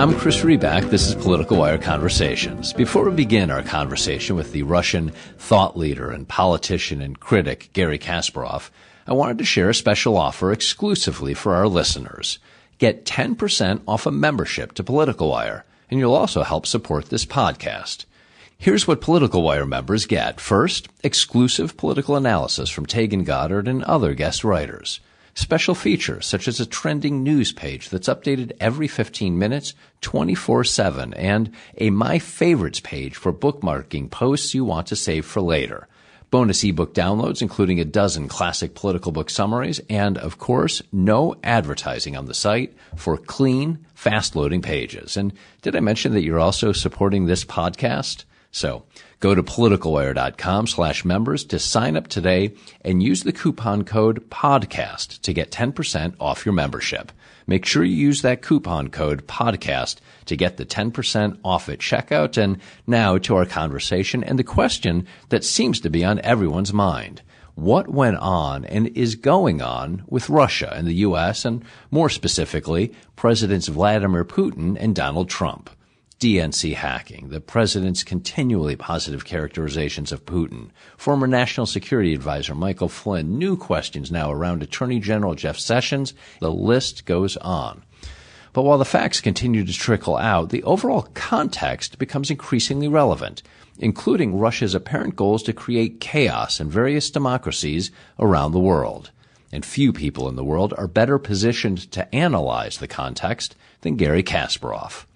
I'm Chris Riback. This is Political Wire Conversations. Before we begin our conversation with the Russian thought leader and politician and critic Garry Kasparov, I wanted to share a special offer exclusively for our listeners. Get 10% off a membership to Political Wire, and you'll also help support this podcast. Here's what Political Wire members get. First, exclusive political analysis from Taegan Goddard and other guest writers. Special features such as a trending news page that's updated every 15 minutes, 24-7, and a My Favorites page for bookmarking posts you want to save for later. Bonus ebook downloads, including a dozen classic political book summaries, and of course, no advertising on the site for clean, fast loading pages. And did I mention that you're also supporting this podcast? So go to politicalwire.com slash members to sign up today and use the coupon code podcast to get 10% off your membership. Make sure you use that coupon code podcast to get the 10% off at checkout. And now to our conversation and the question that seems to be on everyone's mind. What went on and is going on with Russia and the U.S. and more specifically, Presidents Vladimir Putin and Donald Trump? DNC hacking, the president's continually positive characterizations of Putin, former National Security Advisor Michael Flynn, new questions now around Attorney General Jeff Sessions. The list goes on. But while the facts continue to trickle out, the overall context becomes increasingly relevant, including Russia's apparent goals to create chaos in various democracies around the world. And few people in the world are better positioned to analyze the context than Garry Kasparov.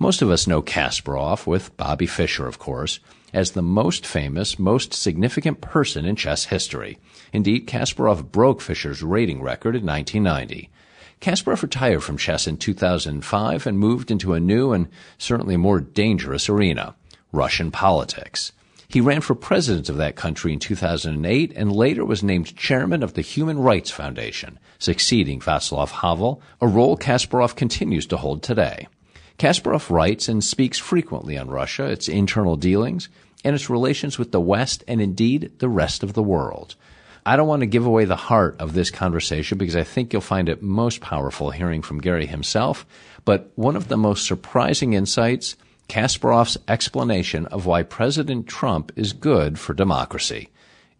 Most of us know Kasparov, with Bobby Fischer, of course, as the most famous, most significant person in chess history. Indeed, Kasparov broke Fischer's rating record in 1990. Kasparov retired from chess in 2005 and moved into a new and certainly more dangerous arena, Russian politics. He ran for president of that country in 2008 and later was named chairman of the Human Rights Foundation, succeeding Václav Havel, a role Kasparov continues to hold today. Kasparov writes and speaks frequently on Russia, its internal dealings, and its relations with the West and indeed the rest of the world. I don't want to give away the heart of this conversation because I think you'll find it most powerful hearing from Garry himself. But one of the most surprising insights, Kasparov's explanation of why President Trump is good for democracy.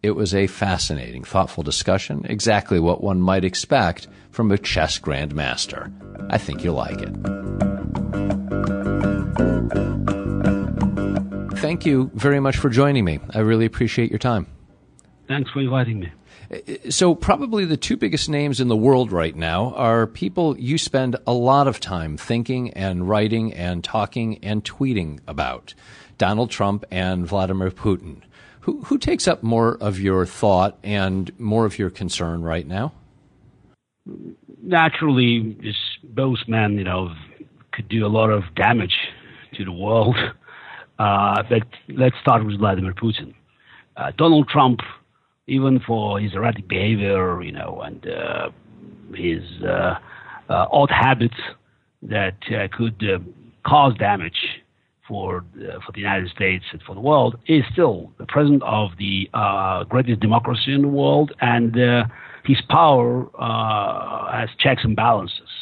It was a fascinating, thoughtful discussion, exactly what one might expect from a chess grandmaster. I think you'll like it. Thank you very much for joining me. I really appreciate your time. Thanks for inviting me. So, probably the two biggest names in the world right now are people you spend a lot of time thinking and writing and talking and tweeting about Donald Trump and Vladimir Putin. Who, who takes up more of your thought and more of your concern right now? Naturally, both men, you know, could do a lot of damage to the world. Uh, but let's start with Vladimir Putin. Uh, Donald Trump, even for his erratic behavior, you know, and uh, his uh, uh, odd habits that uh, could cause damage for for the United States and for the world, is still the president of the greatest democracy in the world, and his power has checks and balances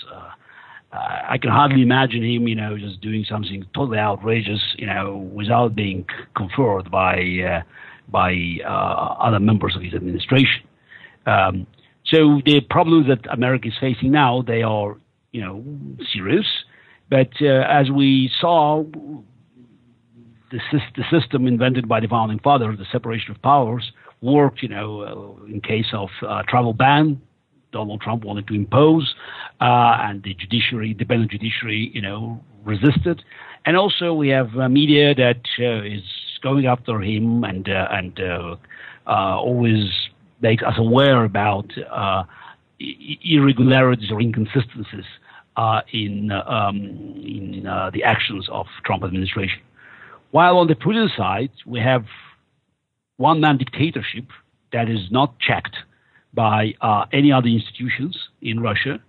I can hardly imagine him, you know, just doing something totally outrageous, you know, without being conferred by uh, by uh, other members of his administration. Um, so the problems that America is facing now, they are, you know, serious. But uh, as we saw, the, the, system invented by the founding fathers, the separation of powers, worked, you know, uh, in case of uh, travel ban, Donald Trump wanted to impose, uh, and the judiciary, the independent judiciary, you know, resisted. And also we have uh, media that uh, is going after him and uh, and always makes us aware about irregularities or inconsistencies in um, in the actions of Trump administration. While on the Putin side, we have one man dictatorship that is not checked by uh, any other institutions in Russia.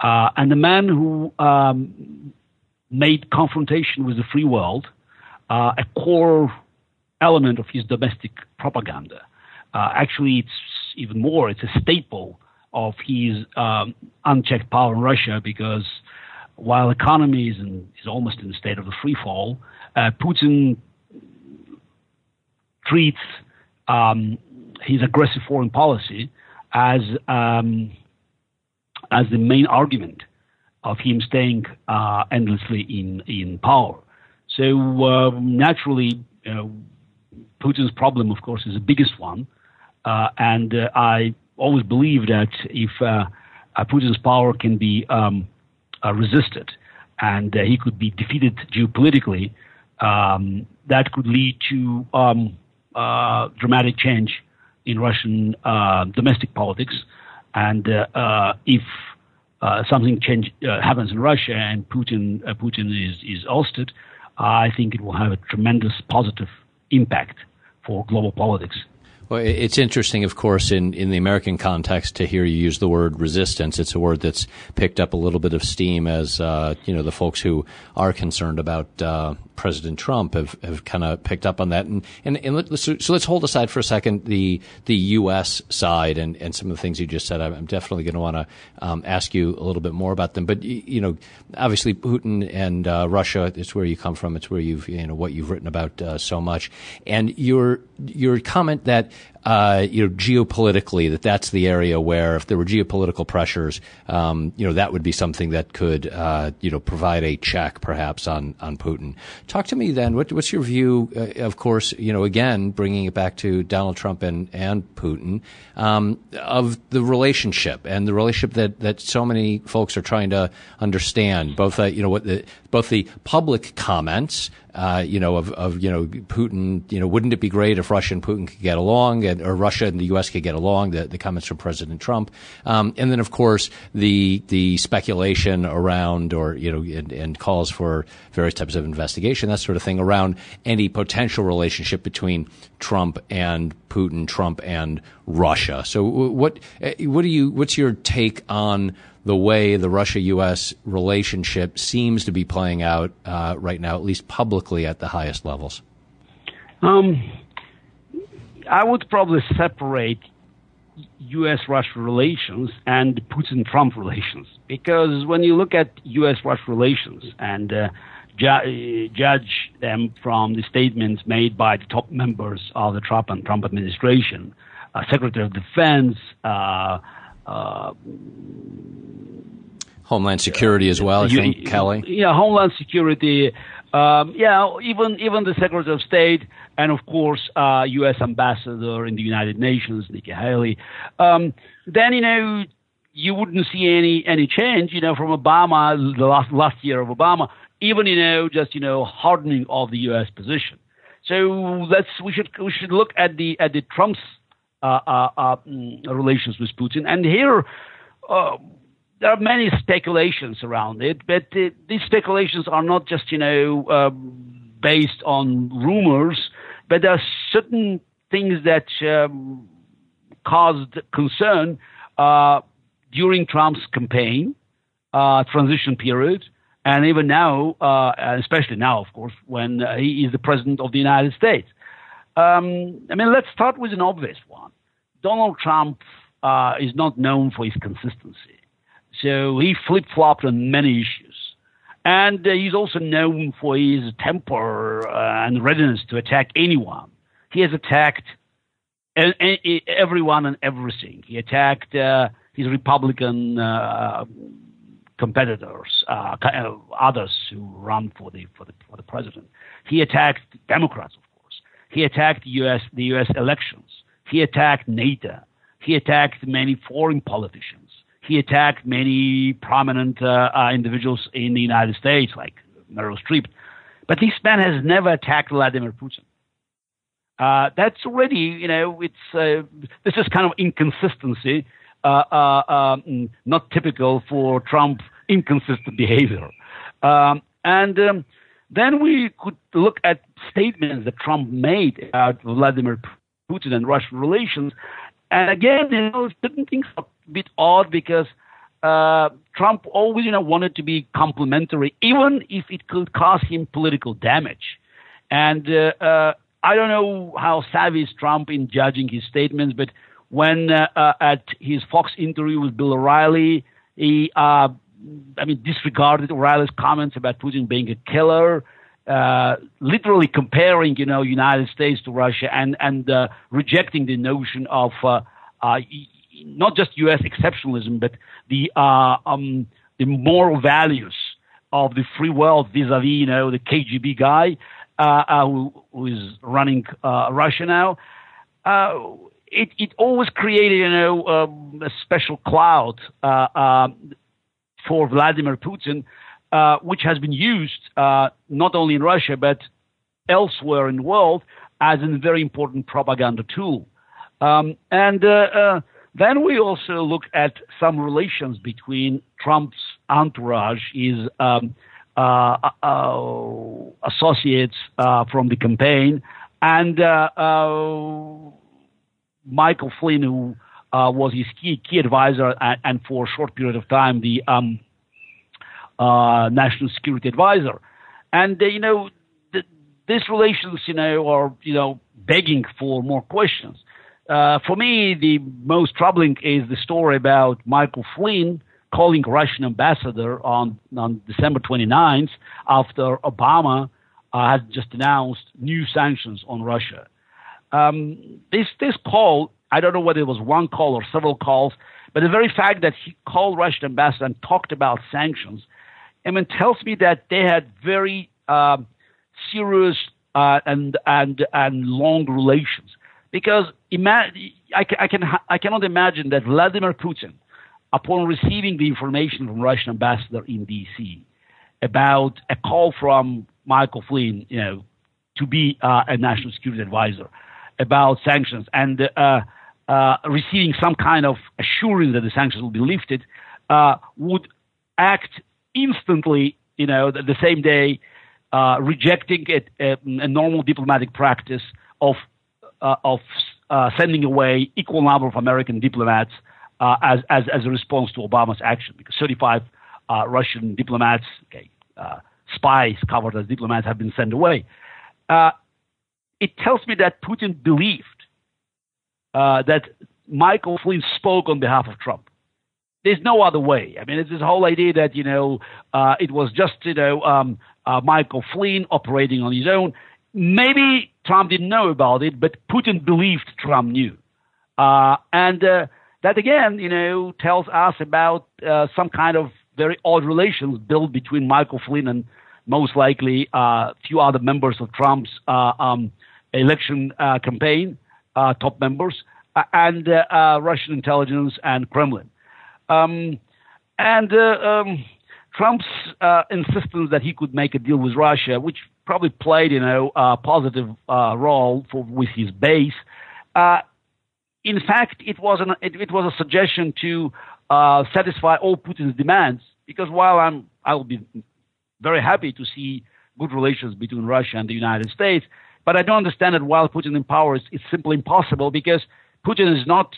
Uh, and the man who um, made confrontation with the free world uh, a core element of his domestic propaganda. Uh, actually, it's even more, it's a staple of his um, unchecked power in Russia because while economy is, in, is almost in a state of a free fall, uh, Putin treats um, his aggressive foreign policy as um, as the main argument of him staying uh, endlessly in in power. So uh, naturally, Putin's problem, of course, is the biggest one, uh, and uh, I always believe that if uh, Putin's power can be um, resisted and he could be defeated geopolitically, um, that could lead to um, dramatic change in Russian domestic politics. And if uh, something change uh, happens in Russia and Putin uh, Putin is is ousted, I think it will have a tremendous positive impact for global politics. Well, it's interesting, of course, in, in the American context to hear you use the word resistance. It's a word that's picked up a little bit of steam as, uh, you know, the folks who are concerned about uh, President Trump have, have kind of picked up on that. And, and, and let, so, so, let's hold aside for a second the the U.S. side and, and some of the things you just said. I'm definitely going to want to um, ask you a little bit more about them. But you know, obviously Putin and uh, Russia. It's where you come from. It's where you've you know what you've written about uh, so much. And your your comment that uh, you know, geopolitically, that that's the area where if there were geopolitical pressures, um, you know, that would be something that could, uh, you know, provide a check perhaps on, on Putin. Talk to me then. What, what's your view? Uh, of course, you know, again, bringing it back to Donald Trump and, and Putin, um, of the relationship and the relationship that, that so many folks are trying to understand, both, uh, you know, what the, both the public comments, uh, you know, of, of, you know, Putin, you know, wouldn't it be great if Russia and Putin could get along and, or Russia and the U.S. could get along, the, the comments from President Trump. Um, and then, of course, the, the speculation around or, you know, and, and, calls for various types of investigation, that sort of thing around any potential relationship between Trump and Putin, Trump and Russia. So what, uh, what do you, what's your take on the way the Russia U.S. relationship seems to be playing out uh, right now, at least publicly at the highest levels? Um, I would probably separate U.S. Russia relations and Putin Trump relations because when you look at U.S. Russia relations and uh, ju- judge them from the statements made by the top members of the Trump and Trump administration, uh, Secretary of Defense, uh, Homeland Security as well, I you, think, Kelly. Yeah, Homeland Security. Um, yeah, even even the Secretary of State and of course uh, U.S. Ambassador in the United Nations, Nikki Haley. Um, then you know you wouldn't see any any change, you know, from Obama the last last year of Obama. Even you know just you know hardening of the U.S. position. So let's we should we should look at the at the Trump's uh, uh, uh, relations with Putin. And here, there are many speculations around it, but these speculations are not just, you know, um, based on rumors, but there are certain things that um, caused concern uh, during Trump's campaign, uh, transition period, and even now, uh, especially now, of course, when he is the president of the United States. Um, I mean, let's start with an obvious one. Donald Trump uh, is not known for his consistency. So he flip flopped on many issues. And uh, he's also known for his temper uh, and readiness to attack anyone. He has attacked everyone and everything. He attacked uh, his Republican uh, competitors, uh, others who run for the, for the for the president. He attacked Democrats. He attacked the U.S. the U.S. elections. He attacked NATO. He attacked many foreign politicians. He attacked many prominent uh, uh, individuals in the United States, like Meryl Streep. But this man has never attacked Vladimir Putin. Uh, that's already, you know, it's uh, this is kind of inconsistency, uh, uh, um, not typical for Trump inconsistent behavior. Um, and um, then we could look at statements that Trump made about Vladimir Putin and Russian relations. And again, you know, certain things are a bit odd because uh, Trump always, you know, wanted to be complimentary, even if it could cause him political damage. And uh, uh, I don't know how savvy is Trump in judging his statements, but when uh, uh, at his Fox interview with Bill O'Reilly, he uh, I mean, disregarded O'Reilly's comments about Putin being a killer. Uh, literally comparing, you know, United States to Russia and and uh, rejecting the notion of uh, uh not just U.S. exceptionalism, but the uh, um, the moral values of the free world vis-a-vis, you know, the KGB guy uh, who, who is running Russia now. it it always created, you know, um, a special cloud for Vladimir Putin uh, which has been used uh, not only in Russia but elsewhere in the world as a very important propaganda tool. Um, and uh, uh, then we also look at some relations between Trump's entourage, his um, uh, associates from the campaign, and Michael Flynn, who was his key, key advisor and, and, for a short period of time the um, uh, national security advisor. And, uh, you know, th- these relations, you know, are, you know, begging for more questions. Uh, for me, the most troubling is the story about Michael Flynn calling Russian ambassador on, on December 29th after Obama uh, had just announced new sanctions on Russia. Um, this, this call, I don't know whether it was one call or several calls, but the very fact that he called Russian ambassador and talked about sanctions I mean, tells me that they had very um, serious uh, and and and long relations. Because ima- I, I, can I cannot imagine that Vladimir Putin, upon receiving the information from Russian ambassador in D.C. about a call from Michael Flynn, you know, to be uh, a national security advisor about sanctions and uh, uh, receiving some kind of assurance that the sanctions will be lifted, uh, would act instantly, you know, the, the same day, uh, rejecting it, a, a, normal diplomatic practice of uh, of uh, sending away equal number of American diplomats as, as as a response to Obama's action, because 35 uh, Russian diplomats, okay, spies covered as diplomats, have been sent away. it tells me that Putin believed that Michael Flynn spoke on behalf of Trump there's no other way. I mean, it's this whole idea that you know uh, it was just you know um, uh, Michael Flynn operating on his own. Maybe Trump didn't know about it, but Putin believed Trump knew, uh, and uh, that again, you know, tells us about uh, some kind of very odd relations built between Michael Flynn and most likely a uh, few other members of Trump's um, election campaign, top members, and Russian intelligence and Kremlin. Um, and uh, um, Trump's uh, insistence that he could make a deal with Russia, which probably played, you know, a positive uh, role for with his base. Uh, in fact, it was an it, it was a suggestion to uh, satisfy all Putin's demands. Because while I'm I will be very happy to see good relations between Russia and the United States, but I don't understand that while Putin in power, it's, it's simply impossible because Putin is not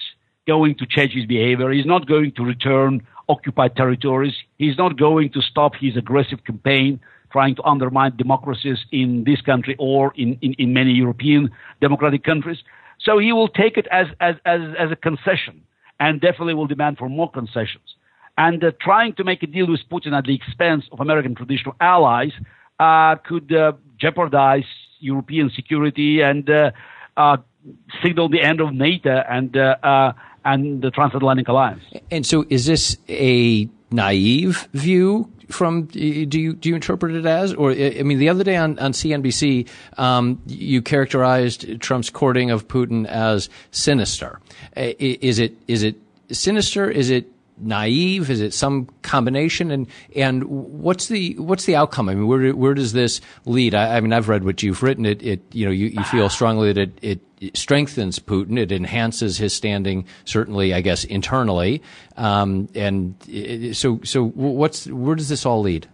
going to change his behavior. He's not going to return occupied territories. He's not going to stop his aggressive campaign trying to undermine democracies in this country or in, in, in many European democratic countries. So he will take it as, as, as, as a concession and definitely will demand for more concessions. And uh, trying to make a deal with Putin at the expense of American traditional allies uh, could uh, jeopardize European security and uh, uh, signal the end of NATO and uh, and the transatlantic alliance. And so, is this a naive view from do you do you interpret it as? Or I mean the other day on on CNBC um, you characterized Trump's courting of Putin as sinister. Is it is it sinister? Is it naive? Is it some combination? And and what's the what's the outcome? I mean, where where does this lead? I, I mean, I've read what you've written. It it you know you, you feel strongly that it, it strengthens Putin. It enhances his standing, certainly, I guess, internally. Um, and it, so so what's where does this all lead?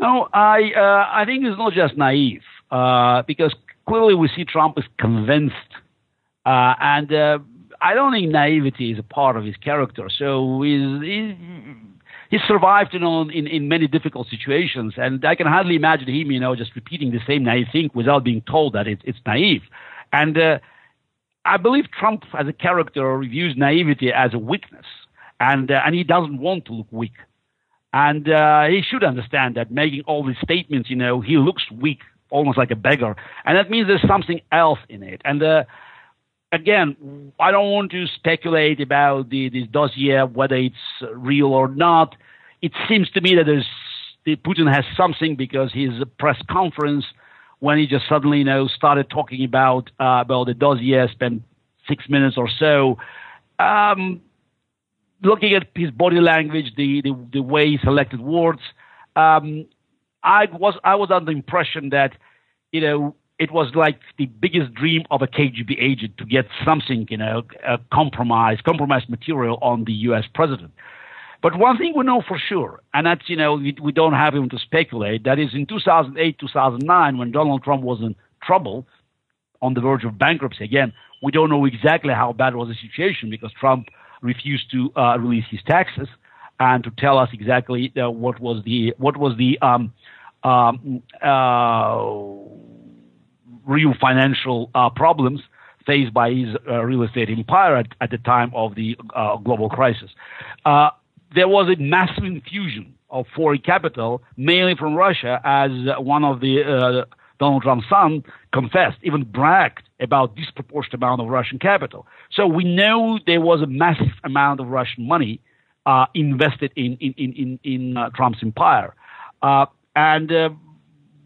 No, I uh, I think it's not just naive uh, because clearly we see Trump is convinced. Uh, and uh, I don't think naivety is a part of his character. So he's, he's, he survived, you know, in, in many difficult situations. And I can hardly imagine him, you know, just repeating the same naive thing without being told that it, it's naive. And uh, I believe Trump, as a character, views naivety as a weakness. And, uh, and he doesn't want to look weak. And uh, he should understand that making all these statements, you know, he looks weak, almost like a beggar. And that means there's something else in it. And uh, again, I don't want to speculate about the, this dossier, whether it's real or not. It seems to me that there's, Putin has something because his press conference, when he just suddenly, you know, started talking about uh, about the dossier, spent six minutes or so. Um, looking at his body language, the, the, the way he selected words, um, I was I was under the impression that, you know, it was like the biggest dream of a KGB agent to get something, you know, a compromise, compromise material on the U.S. president. But one thing we know for sure, and that's, you know, we, we don't have even to speculate, that is in 2008, 2009, when Donald Trump was in trouble, on the verge of bankruptcy, again, we don't know exactly how bad was the situation because Trump refused to uh, release his taxes and to tell us exactly uh, what was the what was the um, um, uh, real financial uh, problems faced by his uh, real estate empire at, at, the time of the uh, global crisis. Uh, there was a massive infusion of foreign capital, mainly from Russia, as one of the uh, Donald Trump's son confessed, even bragged about disproportionate amount of Russian capital. So we know there was a massive amount of Russian money uh, invested in in in in, in Trump's empire, and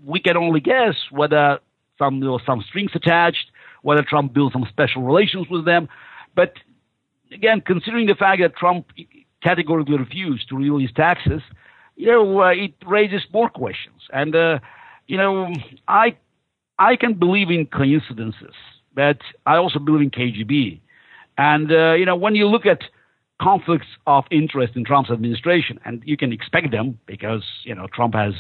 we can only guess whether some there some strings attached, whether Trump built some special relations with them. But again, considering the fact that Trump categorically refused to release taxes, you know, uh, it raises more questions. And uh, you know, I I can believe in coincidences, but I also believe in KGB. And uh, you know, when you look at conflicts of interest in Trump's administration, and you can expect them because you know Trump has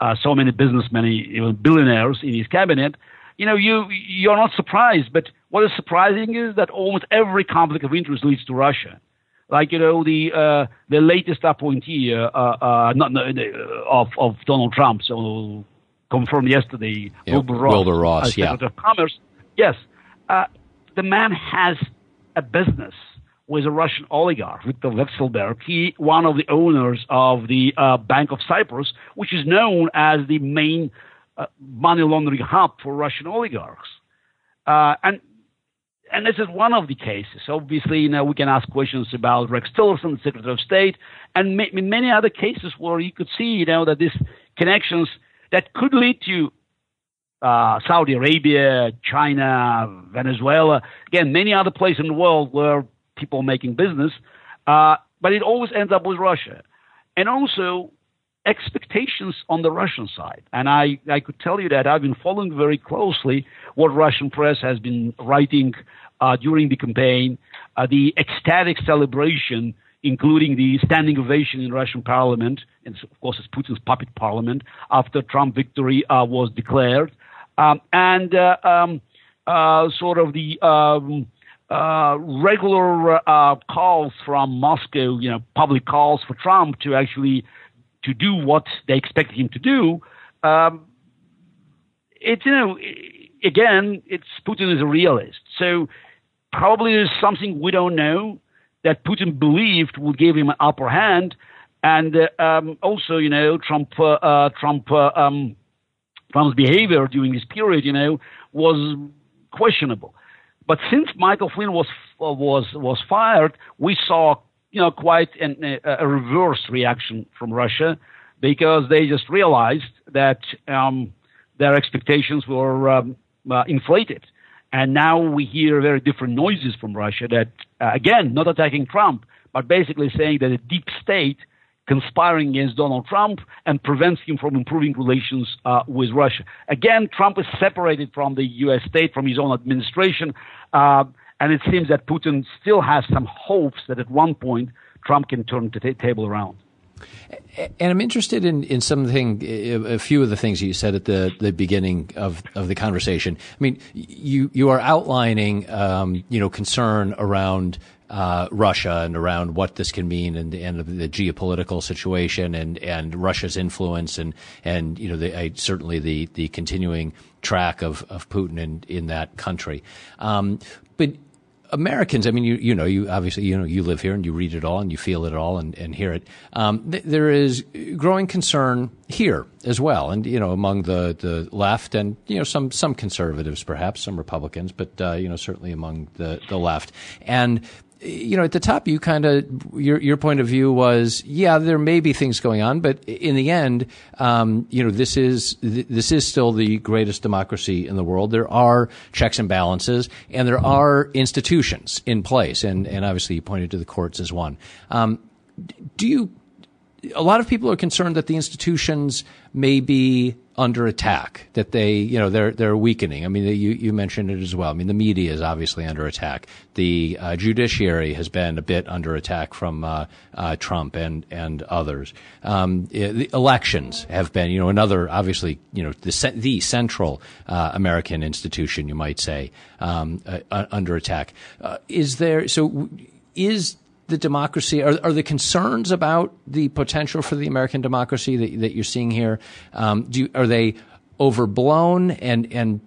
uh, so many businessmen, even billionaires in his cabinet, you know, you you're not surprised. But what is surprising is that almost every conflict of interest leads to Russia. Like you know, the uh, the latest appointee uh, uh, uh not, of of Donald Trump, so confirmed yesterday, yeah, Wilbur Ross, Wilbur Ross yeah. of Commerce. Yes, uh, the man has a business was a Russian oligarch, Viktor Vekselberg. He, one of the owners of the uh, Bank of Cyprus, which is known as the main uh, money laundering hub for Russian oligarchs. Uh, and and this is one of the cases. Obviously, you know, we can ask questions about Rex Tillerson, the Secretary of State, and ma- many other cases where you could see, you know, that these connections that could lead to uh, Saudi Arabia, China, Venezuela, again, many other places in the world where people making business, uh, but it always ends up with Russia. And also expectations on the Russian side. And I, I could tell you that I've been following very closely what Russian press has been writing uh, during the campaign, uh, the ecstatic celebration, including the standing ovation in Russian parliament, and of course it's Putin's puppet parliament, after Trump victory uh, was declared, um, and uh, um, uh, sort of the um, uh, regular uh, calls from Moscow, you know, public calls for Trump to actually to do what they expected him to do. Um, it's you know, again, it's Putin is a realist, so probably there's something we don't know that Putin believed would give him an upper hand, and uh, um, also you know, Trump, uh, uh, Trump, uh, um, Trump's behavior during this period, you know, was questionable. But since Michael Flynn was was was fired, we saw you know quite an, a, a reverse reaction from Russia because they just realized that um, their expectations were um, uh, inflated. And now we hear very different noises from Russia that, uh, again, not attacking Trump, but basically saying that a deep state conspiring against Donald Trump and prevents him from improving relations uh, with Russia. Again, Trump is separated from the U.S. state, from his own administration, uh, and it seems that Putin still has some hopes that at one point Trump can turn the t- table around. And I'm interested in, in something, a few of the things you said at the, the beginning of, of the conversation. I mean, you, you are outlining, um, you know, concern around uh, Russia and around what this can mean and, and the geopolitical situation and, and Russia's influence and, and you know, the, I, certainly the, the continuing track of, of Putin in, in that country. Um, but Americans, I mean, you you know, you obviously you know you live here and you read it all and you feel it all and, and hear it. Um, th- there is growing concern here as well, and you know, among the, the left and you know some some conservatives, perhaps some Republicans, but uh, you know certainly among the the left and you know, at the top, you kind of your your point of view was, yeah, there may be things going on, but in the end, um, you know, this is this is still the greatest democracy in the world. There are checks and balances, and there are institutions in place, and and obviously, you pointed to the courts as one. Um, do you? A lot of people are concerned that the institutions may be under attack, that they, you know, they're they're weakening. I mean, you you mentioned it as well. I mean, the media is obviously under attack. The uh, judiciary has been a bit under attack from uh, uh, Trump and and others. Um, the elections have been, you know, another obviously, you know, the the central uh, American institution, you might say, um, uh, under attack. Uh, is there so? Is the democracy? Are, are the concerns about the potential for the American democracy that, that you're seeing here? Um, do you, are they overblown? And and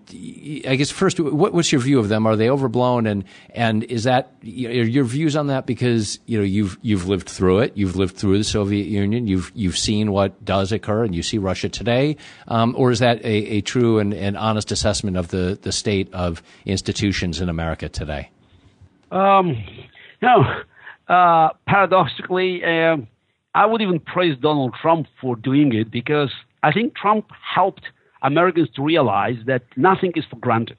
I guess first, what, what's your view of them? Are they overblown? And and is that your views on that? Because you know you've you've lived through it. You've lived through the Soviet Union. You've you've seen what does occur, and you see Russia today. Um, or is that a, a true and, and honest assessment of the the state of institutions in America today? Um, no, uh, paradoxically, um, I would even praise Donald Trump for doing it because I think Trump helped Americans to realize that nothing is for granted.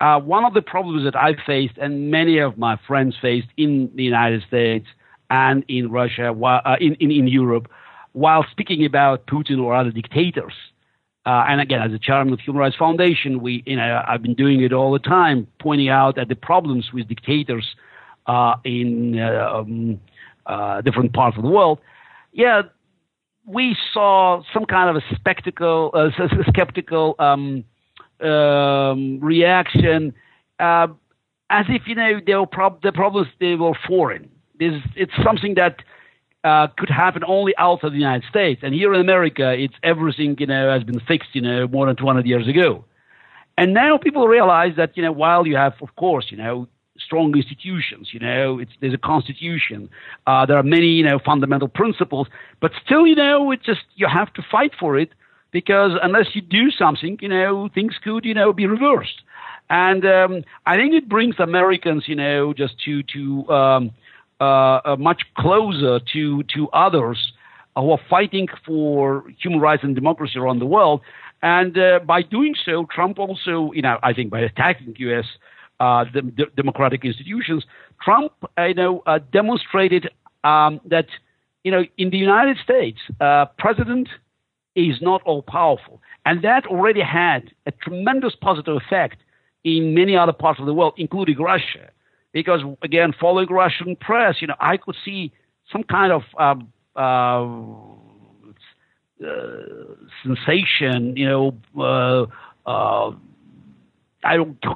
Uh, one of the problems that I faced and many of my friends faced in the United States and in Russia, uh, in, in, in, Europe, while speaking about Putin or other dictators. Uh, and again, as a chairman of Human Rights Foundation, we, you know, I've been doing it all the time, pointing out at the problems with dictators in uh, um, uh, different parts of the world, yeah, we saw some kind of a spectacle, uh, skeptical um, um, reaction, uh, as if you know were prob- the problems they were foreign. This, it's something that uh, could happen only outside the United States, and here in America, it's everything you know has been fixed, you know, more than 200 years ago. And now people realize that you know while you have, of course, you know, strong institutions. You know, it's, there's a constitution. Uh, there are many, you know, fundamental principles, but still, you know, it just you have to fight for it because unless you do something, you know, things could, you know, be reversed. And um, I think it brings Americans, you know, just to to um, uh, uh, much closer to to others who are fighting for human rights and democracy around the world. And uh, by doing so, Trump also, you know, I think by attacking U.S uh, the, democratic institutions, Trump, you know, uh, demonstrated um, that, you know, in the United States, uh, president is not all powerful, and that already had a tremendous positive effect in many other parts of the world, including Russia, because again, following Russian press, you know, I could see some kind of um, uh, uh, sensation, you know. Uh, uh I don't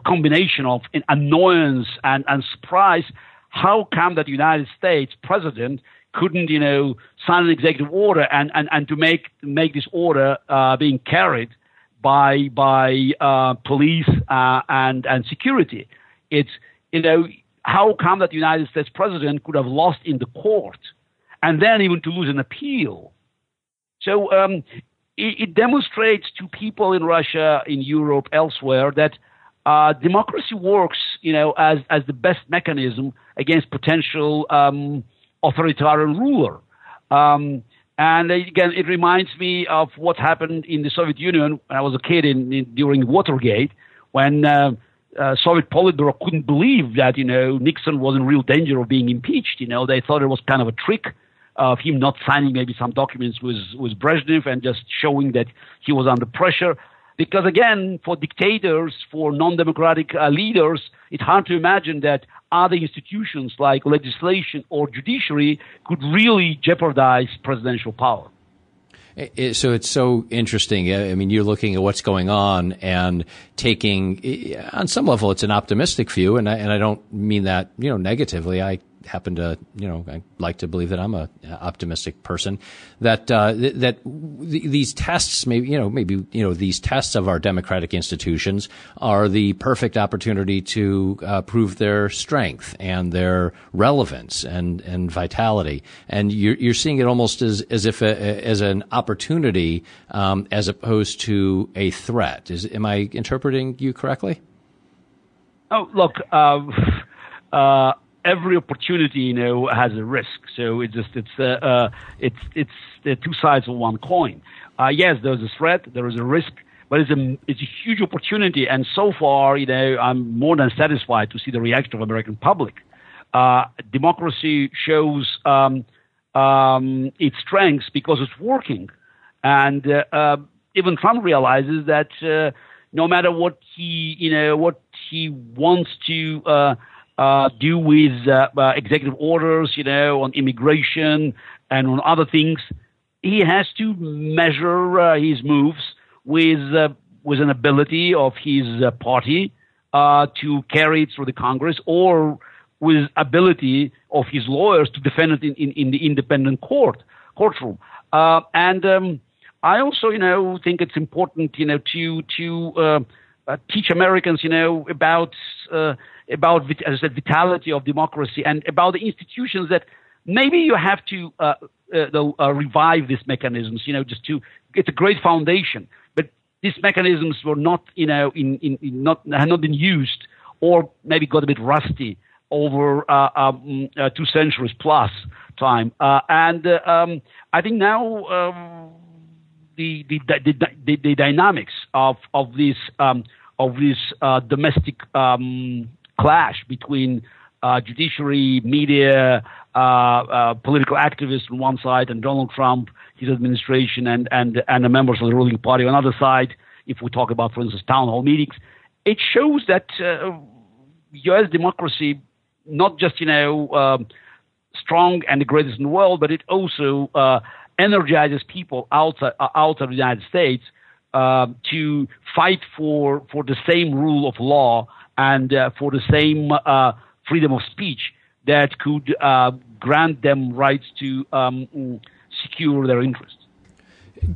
combination of annoyance and, and surprise. How come that the United States president couldn't, you know, sign an executive order and, and, and to make make this order uh, being carried by by uh, police uh, and and security? It's you know how come that the United States president could have lost in the court and then even to lose an appeal? So um, it, it demonstrates to people in Russia, in Europe, elsewhere that uh, democracy works, you know, as as the best mechanism against potential um, authoritarian ruler. Um, and again, it reminds me of what happened in the Soviet Union when I was a kid in, in during Watergate, when uh, uh, Soviet Politburo couldn't believe that you know Nixon was in real danger of being impeached. You know, they thought it was kind of a trick of him not signing maybe some documents with with Brezhnev and just showing that he was under pressure. Because again, for dictators, for non-democratic uh, leaders, it's hard to imagine that other institutions like legislation or judiciary could really jeopardize presidential power. So it's so interesting. I mean, you're looking at what's going on and taking, on some level, it's an optimistic view, and I, and I don't mean that you know negatively. I happen to, you know, I like to believe that I'm a optimistic person. That uh, th- that th- these tests, maybe you know, maybe you know, these tests of our democratic institutions are the perfect opportunity to uh, prove their strength and their relevance and and vitality. And you're you're seeing it almost as as if a, as an opportunity um, as opposed to a threat. Is am I interpreting you correctly? Oh, look. Uh, uh, every opportunity, you know, has a risk. So it's just it's uh, uh, it's it's the two sides of one coin. Uh, yes, there's a threat, there is a risk, but it's a it's a huge opportunity. And so far, you know, I'm more than satisfied to see the reaction of American public. Uh, democracy shows um, um, its strengths because it's working, and uh, uh, even Trump realizes that no matter what he you know what he wants to uh, do with uh, uh, executive orders, you know, on immigration and on other things. He has to measure uh, his moves with uh, with an ability of his party to carry it through the Congress, or with ability of his lawyers to defend it in, in, in the independent court courtroom. and um, I also, you know, think it's important, you know, to to teach Americans, you know, about about, as I said, vitality of democracy and about the institutions that maybe you have to uh, uh, uh, revive these mechanisms. You know, just to it's a great foundation, but these mechanisms were not, you know, in, in, in not have not been used or maybe got a bit rusty over uh, um, uh, two centuries plus time. Uh, and um, I think now um, the, the, the, the, dynamics of of this um, of this domestic um, clash between uh, judiciary, media, uh, uh, political activists on one side, and Donald Trump, his administration, and and and the members of the ruling party on the other side. If we talk about, for instance, town hall meetings, it shows that U.S. Uh, democracy, not just you know um, strong and the greatest in the world, but it also uh, energizes people outside uh, outside the United States to fight for for the same rule of law and uh, for the same uh, freedom of speech that could uh, grant them rights to um, secure their interests.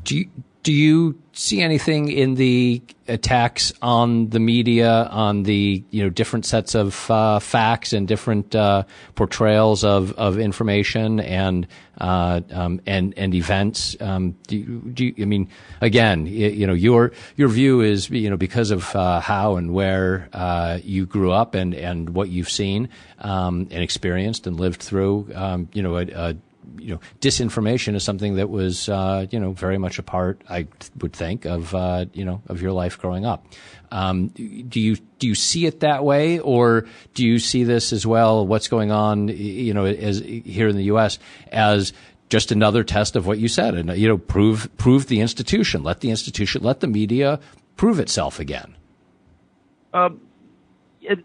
Do you, do you see anything in the attacks on the media, on the you know different sets of uh, facts and different uh, portrayals of, of information and uh, um, and and events? Um, do, you, do you, I mean again? You, you, know your your view is you know because of uh, how and where uh, you grew up and and what you've seen um, and experienced and lived through. Um, you know a, a you know, disinformation is something that was, uh, you know, very much a part, I would think, of, uh, you know, of your life growing up. Um, do you do you see it that way, or do you see this as well? What's going on, you know, as here in the U.S. as just another test of what you said, and you know, prove prove the institution, let the institution, let the media prove itself again. Um,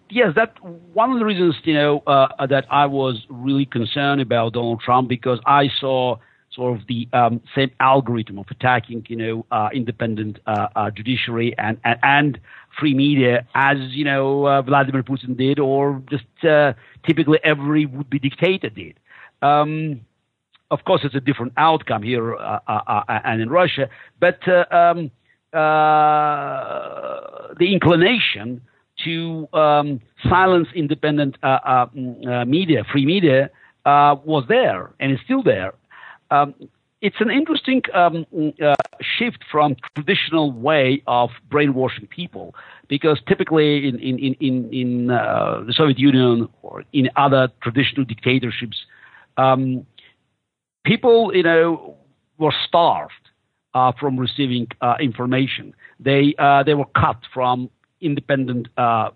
yes, that one of the reasons you know uh, that I was really concerned about Donald Trump because I saw sort of the um, same algorithm of attacking you know uh, independent uh, uh judiciary and, and, and free media as you know uh, Vladimir Putin did or just uh, typically every would-be dictator did. Um, of course, it's a different outcome here and in Russia, but um, the inclination to um, silence independent uh, uh, mm, uh, media, free media, uh, was there and is still there. Um, it's an interesting um, mm, uh, shift from traditional way of brainwashing people because typically in, in, in, in uh, the Soviet Union or in other traditional dictatorships, um, people, you know, were starved from receiving information. They, they were cut from independent uh,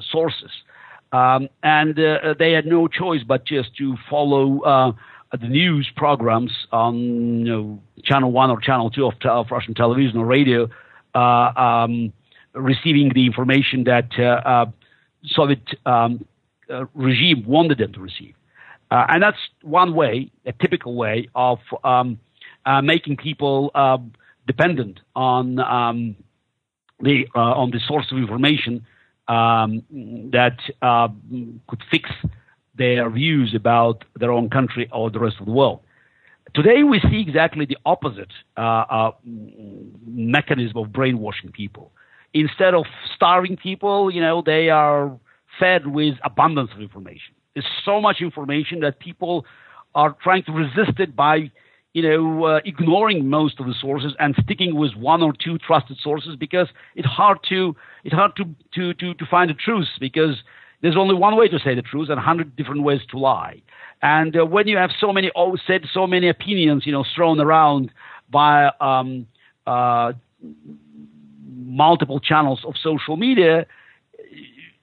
sources. Um, and uh, they had no choice but just to follow uh, the news programs on you know, channel one or channel two of, of Russian television or radio, uh, um, receiving the information that uh, uh, Soviet um, regime wanted them to receive. and that's one way, a typical way of um, making people dependent on um, the uh, on the source of information um, that uh, could fix their views about their own country or the rest of the world. Today, we see exactly the opposite uh, uh, mechanism of brainwashing people. Instead of starving people, you know, they are fed with abundance of information. There's so much information that people are trying to resist it by, you know, uh, ignoring most of the sources and sticking with one or two trusted sources because it's hard to it's hard to to to, to find the truth because there's only one way to say the truth and a hundred different ways to lie. And uh, when you have so many oh, said so many opinions, you know, thrown around by um, uh, multiple channels of social media,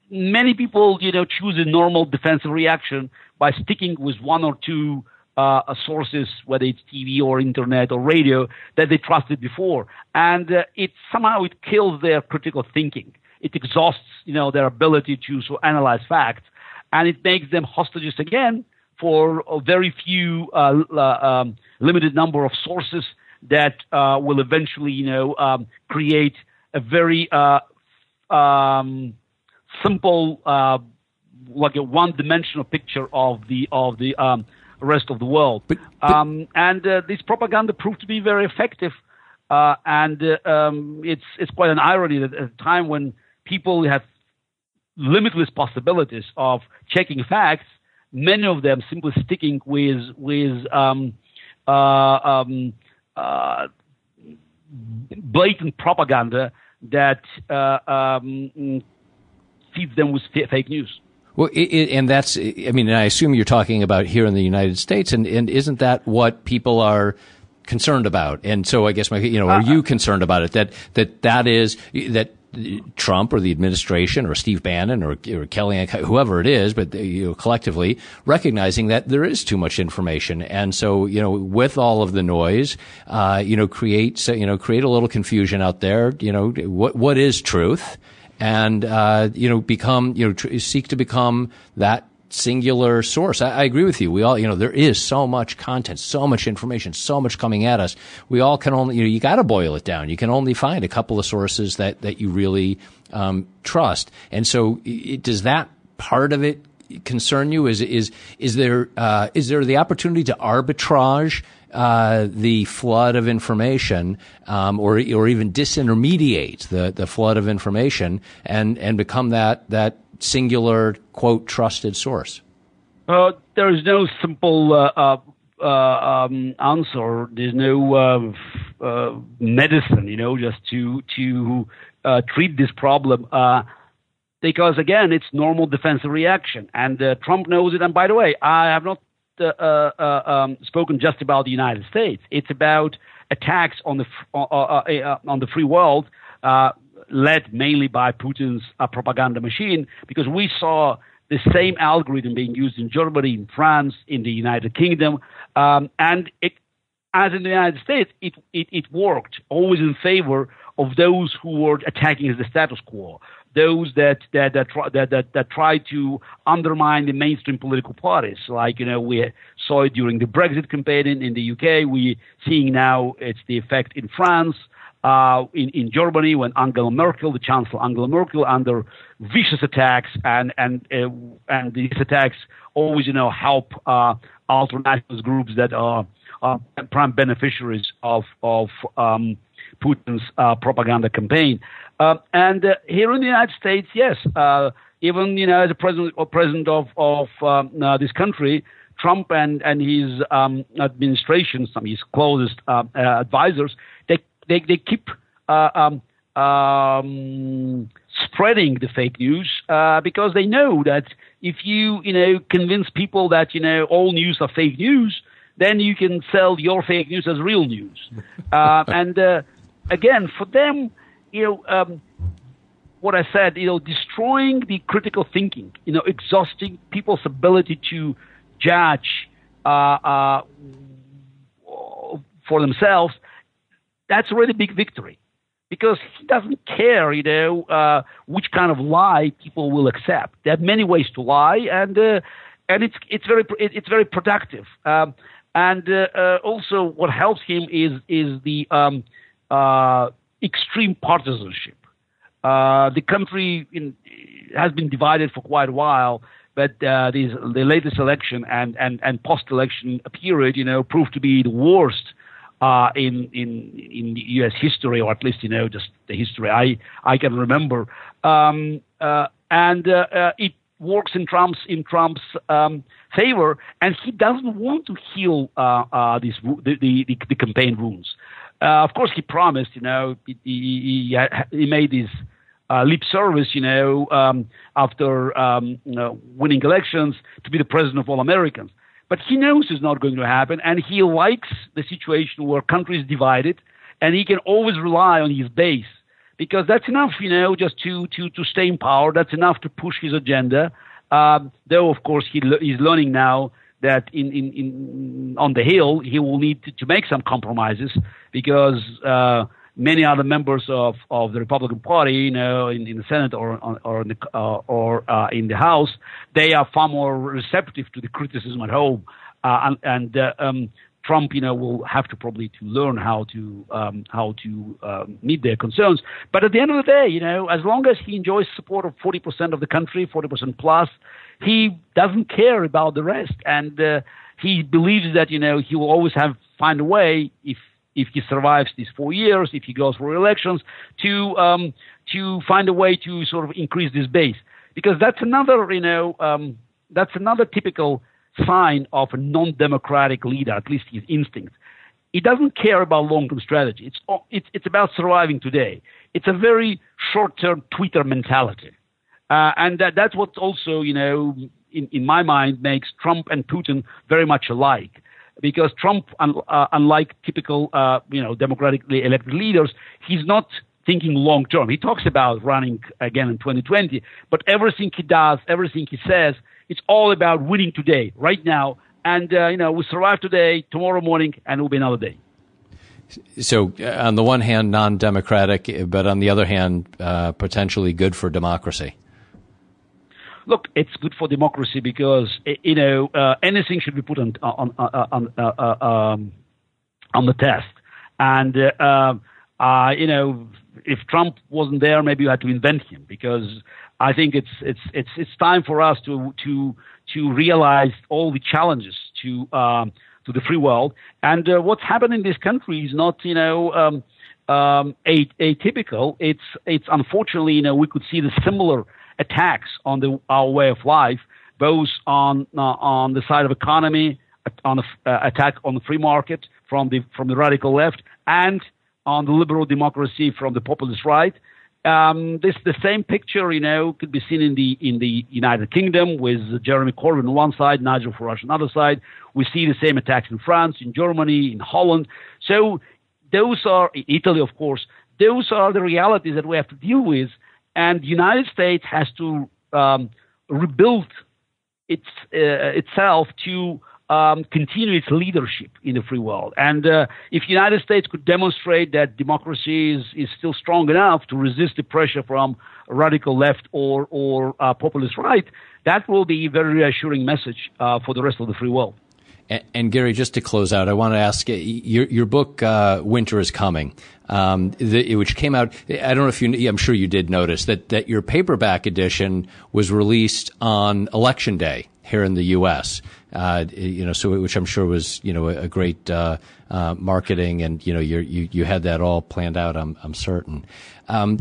many people, you know, choose a normal defensive reaction by sticking with one or two uh, sources, whether it's TV or internet or radio, that they trusted before, and uh, it somehow it kills their critical thinking. It exhausts you know their ability to so analyze facts, and it makes them hostages again for a very few uh, um, limited number of sources that uh, will eventually you know um, create a very uh, um, simple uh, like a one-dimensional picture of the of the rest of the world. But, but um, and uh, this propaganda proved to be very effective. Uh, and uh, um, it's it's quite an irony that at a time when people have limitless possibilities of checking facts. Many of them simply sticking with with um, uh, um, uh, blatant propaganda that uh, um, feeds them with fake news. Well, it, it, and that's, I mean, I assume you're talking about here in the United States, and, and isn't that what people are concerned about? And so I guess my, you know, are uh, you concerned about it? That, that that is, that Trump or the administration or Steve Bannon or, or Kellyanne, whoever it is, but you know, collectively recognizing that there is too much information, and so you know, with all of the noise, uh, you know, create you know, create a little confusion out there. You know, what what is truth? And uh, you know, become you know, tr- seek to become that singular source. I, I, agree with you. We all, you know, there is so much content, so much information, so much coming at us. We all can only, you know, you got to boil it down. You can only find a couple of sources that that you really um, trust. And so, it, does that part of it concern you? Is is is there uh, is there the opportunity to arbitrage? Uh, the flood of information, um, or or even disintermediate the, the flood of information, and and become that that singular, quote, trusted source? Uh, there is no simple uh, uh, uh um, answer. There's no uh, medicine, you know, just to to treat this problem. because again, it's normal defensive reaction, and Trump knows it. And by the way, I have not Uh, uh, um, spoken just about the United States. It's about attacks on the uh, eh, on the free world led mainly by Putin's uh, propaganda machine, because we saw the same algorithm being used in Germany, in France, in the United Kingdom, um, and it, as in the United States, it, it, it worked always in favor of those who were attacking the status quo, those that that that, try, that that that try to undermine the mainstream political parties. Like you know, we saw it during the Brexit campaign in, in the UK. We seeing now it's the effect in France uh, in, in Germany when Angela Merkel, the Chancellor Angela Merkel, under vicious attacks, and and uh, and these attacks always, you know, help uh, ultranationalist groups that are, prime beneficiaries of of um, Putin's uh, propaganda campaign. Uh, and uh, here in the United States, yes, uh, even you know, as a president or president of of um, uh, this country, Trump and and his um, administration, some of his closest uh, uh, advisors, they they they keep uh, um, um, spreading the fake news uh, because they know that if you you know convince people that you know all news are fake news, then you can sell your fake news as real news. uh, and uh, again, for them, you know. Um, what I said, you know, destroying the critical thinking, you know, exhausting people's ability to judge uh, uh, for themselves that's already a big victory because he doesn't care, you know, uh, which kind of lie people will accept. There are many ways to lie, and uh, and it's it's very it's very productive. Um, and uh, uh, also, what helps him is is the um, extreme partisanship. Uh, the country in, has been divided for quite a while but uh, these, the latest election and, and, and post-election period, you know, proved to be the worst uh, in in in U.S. history, or at least you know just the history I I can remember. Um, uh, and uh, uh it works in Trump's in Trump's um, favor, and he doesn't want to heal uh, uh, these the, the, the campaign wounds. Of course, he promised. You know, he he, he made his uh, lip service, you know, um, after um, you know, winning elections to be the president of all Americans. But he knows it's not going to happen, and he likes the situation where country is divided, and he can always rely on his base because that's enough, you know, just to to to stay in power. That's enough to push his agenda. Um, though, of course, he he's learning now that in, in, in on the hill he will need to, to make some compromises because uh, many other members of, of the Republican Party, you know, in, in the Senate or or in the, uh, or uh, in the House, they are far more receptive to the criticism at home, uh, and, and uh, um, Trump, you know, will have to probably to learn how to um, how to um, meet their concerns. But at the end of the day, you know, as long as he enjoys support of 40% of the country, 40% plus, he doesn't care about the rest, and uh, he believes that you know he will always have find a way if if he survives these four years, if he goes for elections, to um, to find a way to sort of increase this base, because that's another you know um, that's another typical sign of a non-democratic leader, at least his instincts. He doesn't care about long-term strategy. It's it's it's about surviving today. It's a very short-term Twitter mentality, uh, and that, that's what also you know in, in my mind makes Trump and Putin very much alike because Trump, uh, unlike typical, uh, you know, democratically elected leaders, he's not thinking long term. He talks about running again in 2020, but everything he does, everything he says, it's all about winning today, right now. And uh, you know, we survive today, tomorrow morning, and it will be another day. So, uh, on the one hand, non-democratic, but on the other hand, uh, potentially good for democracy look, it's good for democracy because you know uh, anything should be put on on on, uh, uh, um, on the test. And uh, um, uh, you know, if Trump wasn't there, maybe you had to invent him because I think it's it's it's it's time for us to to to realize all the challenges to um, to the free world. And uh, what's happened in this country is not you know. Um, um, atypical. It's it's unfortunately, you know, we could see the similar attacks on the, our way of life, both on uh, on the side of economy, on the uh, attack on the free market from the from the radical left, and on the liberal democracy from the populist right. Um, this the same picture, you know, could be seen in the in the United Kingdom with Jeremy Corbyn on one side, Nigel Farage on the other side. We see the same attacks in France, in Germany, in Holland. So those are Italy, of course. Those are the realities that we have to deal with and the United States has to um, rebuild its uh, itself to um, continue its leadership in the free world. And uh, if the United States could demonstrate that democracy is, is still strong enough to resist the pressure from radical left or or uh, populist right, that will be a very reassuring message uh, for the rest of the free world. And, Garry, just to close out, I want to ask your your book uh, "Winter is Coming," um, the, which came out. I don't know if you. I'm sure you did notice that that your paperback edition was released on Election Day here in the U.S. Uh, you know, so which I'm sure was you know a, a great uh, uh, marketing, and you know you you had that all planned out. I'm I'm certain. Um,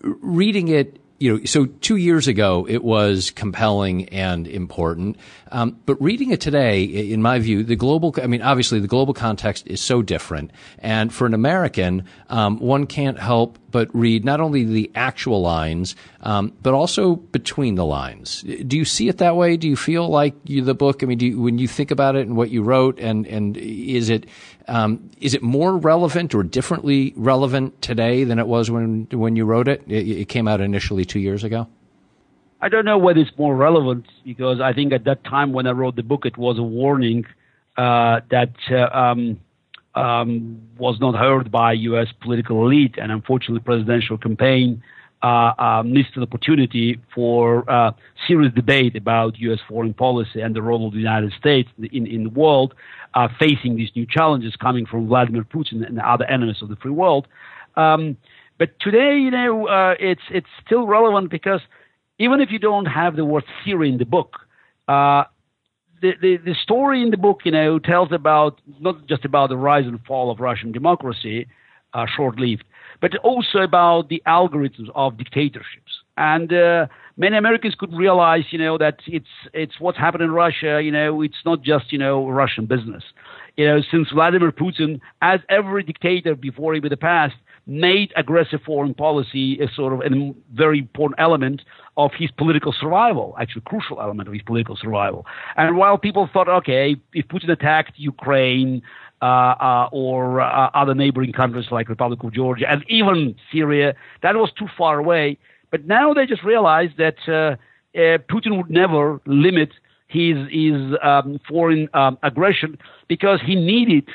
reading it you know, so two years ago it was compelling and important, um, but reading it today, in my view, the global, I mean, obviously the global context is so different, and for an American, um, one can't help but read not only the actual lines, um, but also between the lines. Do you see it that way? Do you feel like you, the book? I mean, you, when you think about it and what you wrote, and and is it um, is it more relevant or differently relevant today than it was when when you wrote it? It, it came out initially two years ago. I don't know whether it's more relevant because I think at that time when I wrote the book, it was a warning uh, that uh, um, um, was not heard by U.S. political elite, and unfortunately, presidential campaign uh, uh, missed an opportunity for uh, serious debate about U.S. foreign policy and the role of the United States in, in the world, uh, facing these new challenges coming from Vladimir Putin and other enemies of the free world. Um, but today, you know, uh, it's it's still relevant because even if you don't have the word theory in the book, Uh, the, the, story in the book, you know, tells about not just about the rise and fall of Russian democracy, uh, short-lived, but also about the algorithms of dictatorships. And uh, many Americans could realize, you know, that it's it's what's happened in Russia. You know, it's not just you know Russian business. You know, since Vladimir Putin, as every dictator before him in the past, made aggressive foreign policy a sort of a very important element of his political survival, actually crucial element of his political survival. And while people thought, okay, if Putin attacked Ukraine uh, uh, or uh, other neighboring countries like Republic of Georgia and even Syria, that was too far away. But now they just realized that uh, uh, Putin would never limit his his um, foreign um, aggression because he needed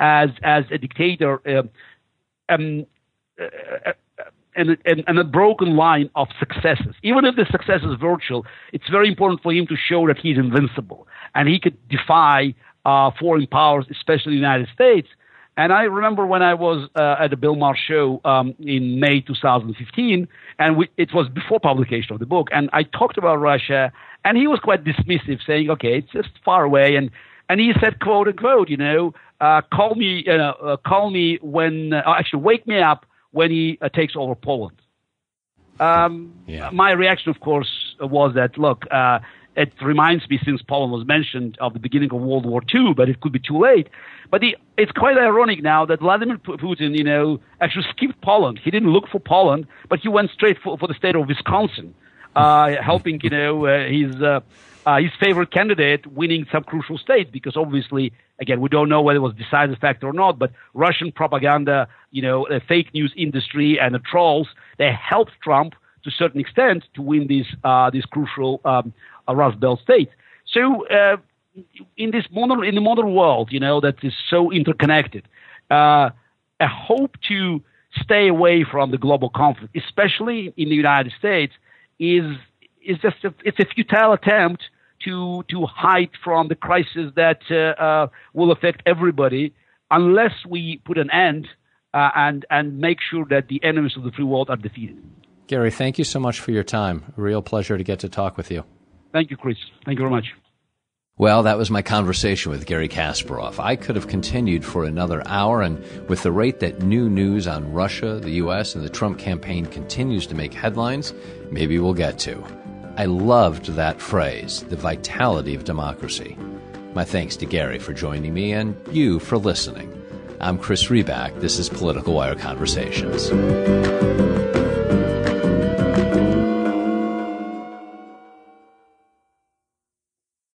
as as a dictator. Uh, um, and, and, and, a broken line of successes. Even if the success is virtual, it's very important for him to show that he's invincible and he could defy uh, foreign powers, especially the United States. And I remember when I was uh, at the Bill Maher show um, in May 2015, and we, it was before publication of the book, and I talked about Russia, and he was quite dismissive, saying, "Okay, it's just far away," and and he said, "quote unquote," you know, uh, "call me, uh, uh call me when, uh, actually, wake me up when he uh, takes over Poland." Um, yeah. My reaction, of course, was that look, uh, it reminds me, since Poland was mentioned, of the beginning of World War II, but it could be too late. But the, it's quite ironic now that Vladimir Putin, you know, actually skipped Poland. He didn't look for Poland, but he went straight for, for the state of Wisconsin, uh, helping, you know, uh, his uh, uh, his favorite candidate winning some crucial states. Because obviously, again, we don't know whether it was decisive factor or not. But Russian propaganda, you know, the fake news industry and the trolls, they helped Trump to a certain extent to win these uh, these crucial um, Rust Belt state. So uh, in this modern in the modern world, you know, that is so interconnected, uh, a hope to stay away from the global conflict, especially in the United States, is is just a, it's a futile attempt to to hide from the crisis that uh, uh, will affect everybody unless we put an end uh, and and make sure that the enemies of the free world are defeated. Garry, thank you so much for your time. Real pleasure to get to talk with you. Thank you, Chris. Thank you very much. Well, that was my conversation with Garry Kasparov. I could have continued for another hour, and with the rate that new news on Russia, the U.S., and the Trump campaign continues to make headlines, maybe we'll get to. I loved that phrase, the vitality of democracy. My thanks to Garry for joining me and you for listening. I'm Chris Riback. This is Political Wire Conversations.